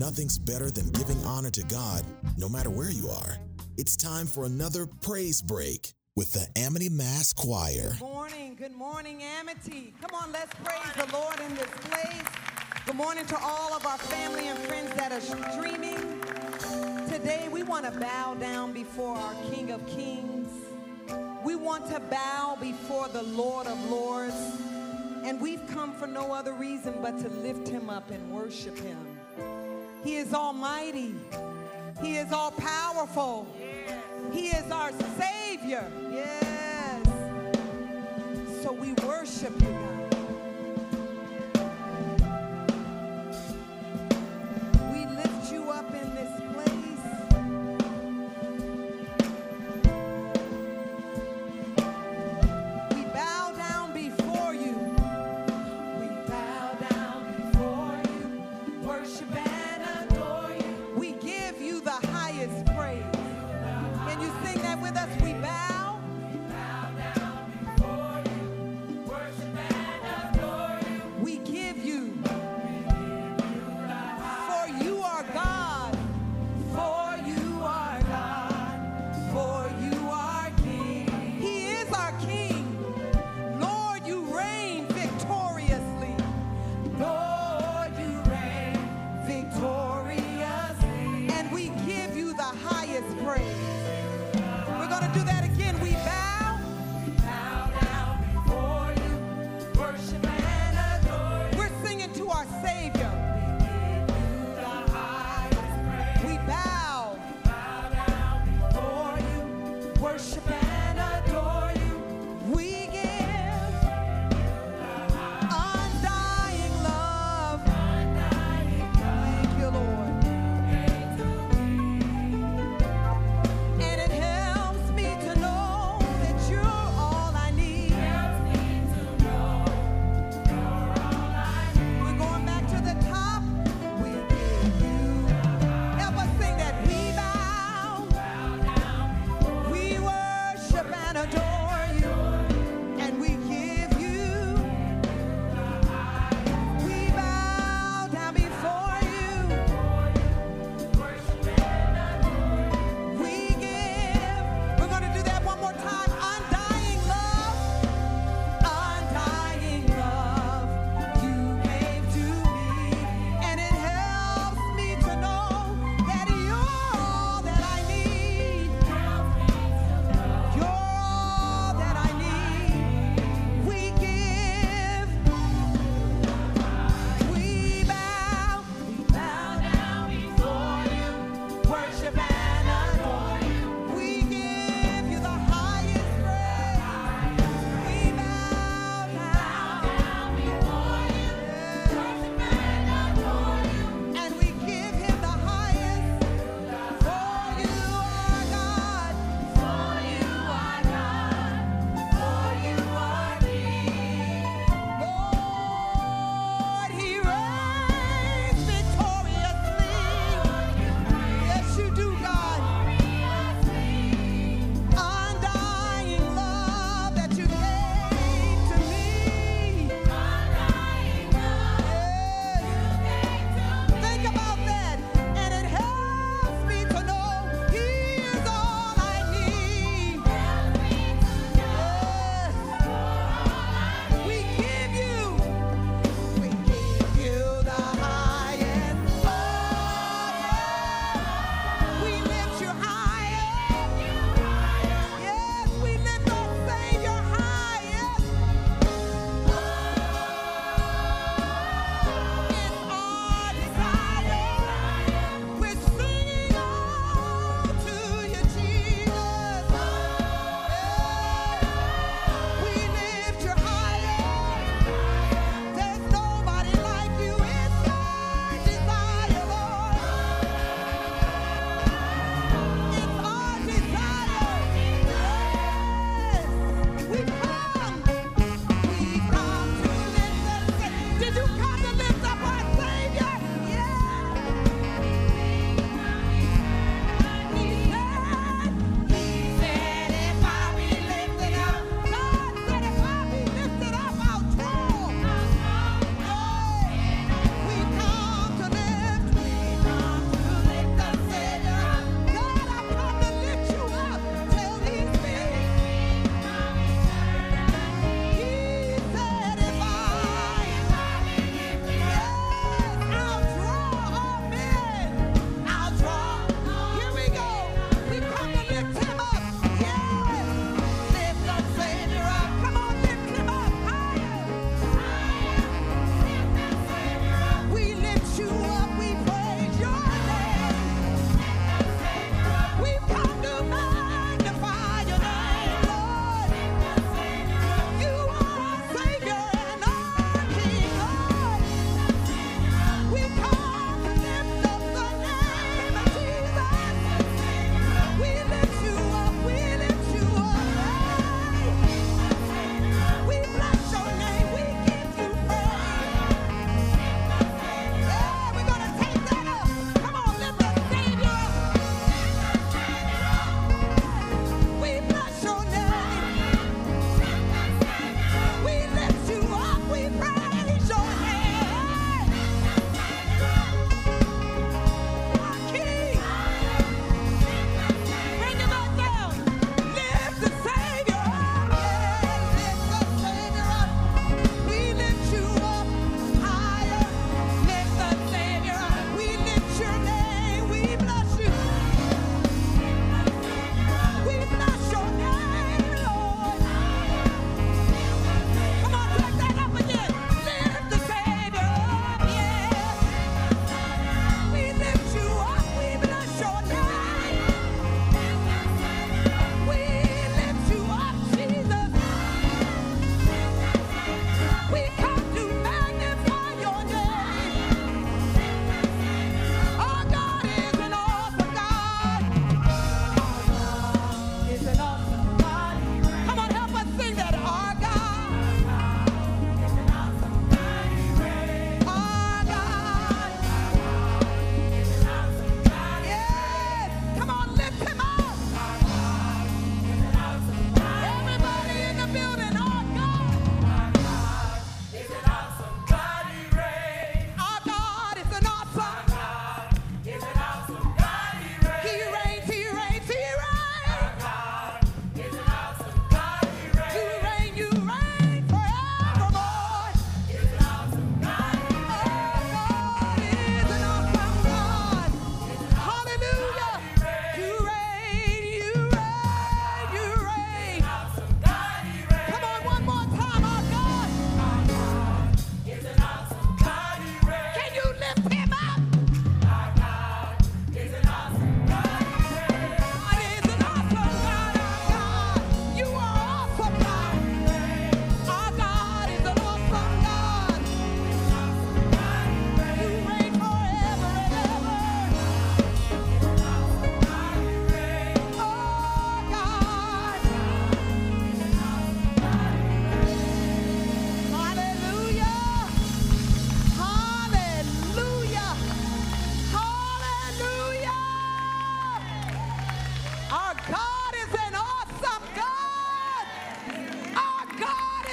Nothing's better than giving honor to God, no matter where you are. It's time for another praise break with the Amity Mass Choir. Good morning, good morning, Amity. Come on, let's praise the Lord in this place. Good morning to all of our family and friends that are streaming. Today, we want to bow down before our King of Kings. We want to bow before the Lord of Lords. And we've come for no other reason but to lift him up and worship him. He is almighty. He is all powerful. He is our Savior. Yes. So we worship you, God.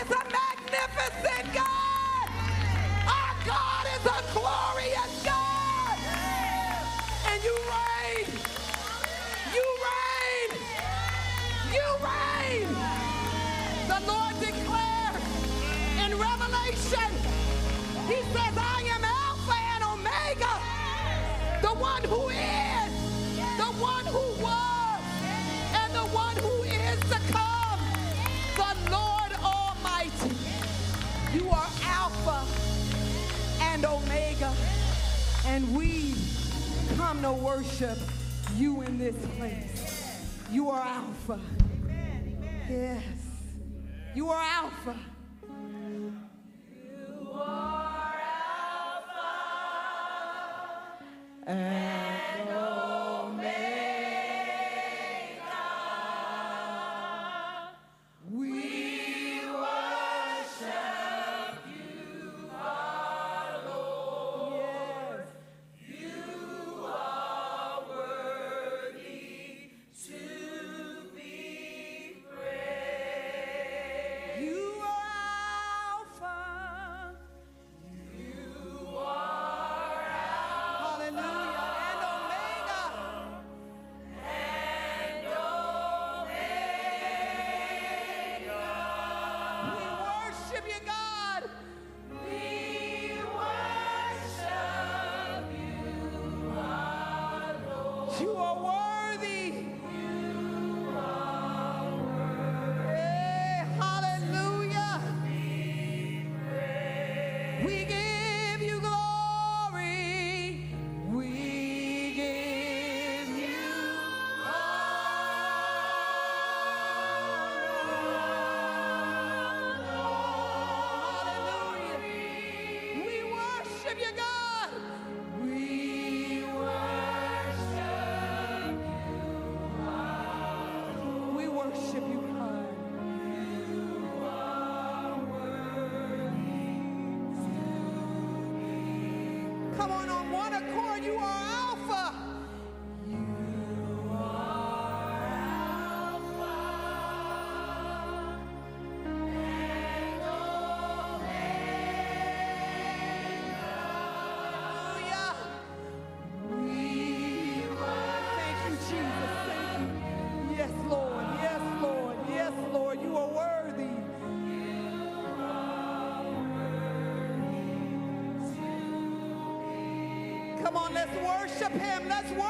the man. And we come to worship you in this place. You are Alpha. Yes. You are Alpha. accord you are worship him. Let's worship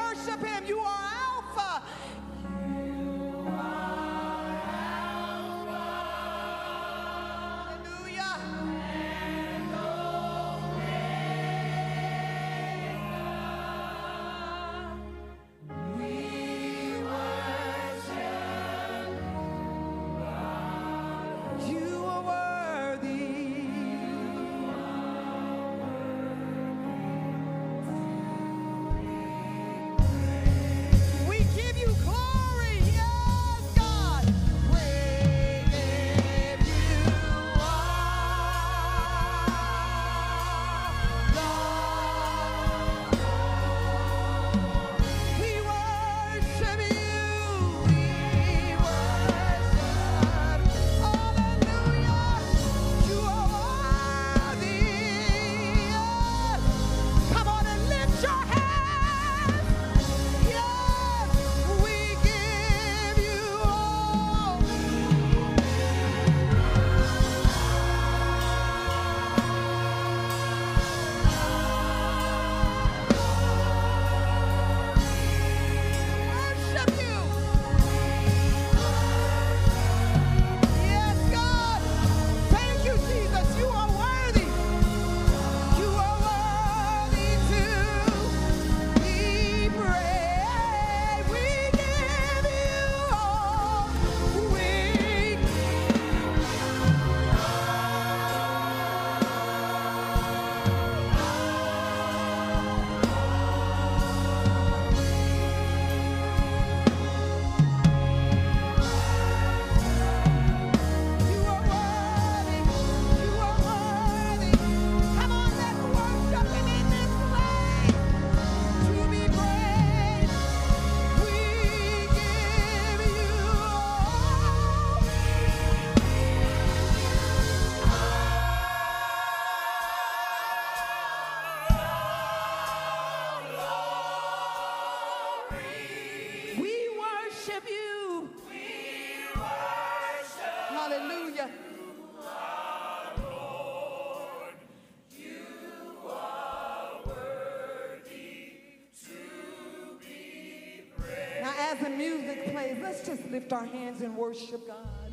plays, let's just lift our hands and worship God.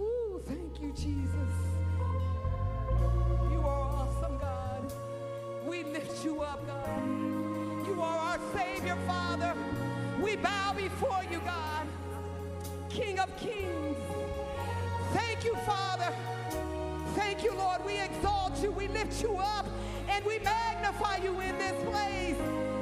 Ooh, thank you, Jesus. You are awesome, God. We lift you up, God. You are our Savior, Father. We bow before you, God. King of kings. Thank you, Father. Thank you, Lord. We exalt you. We lift you up and we magnify you in this place.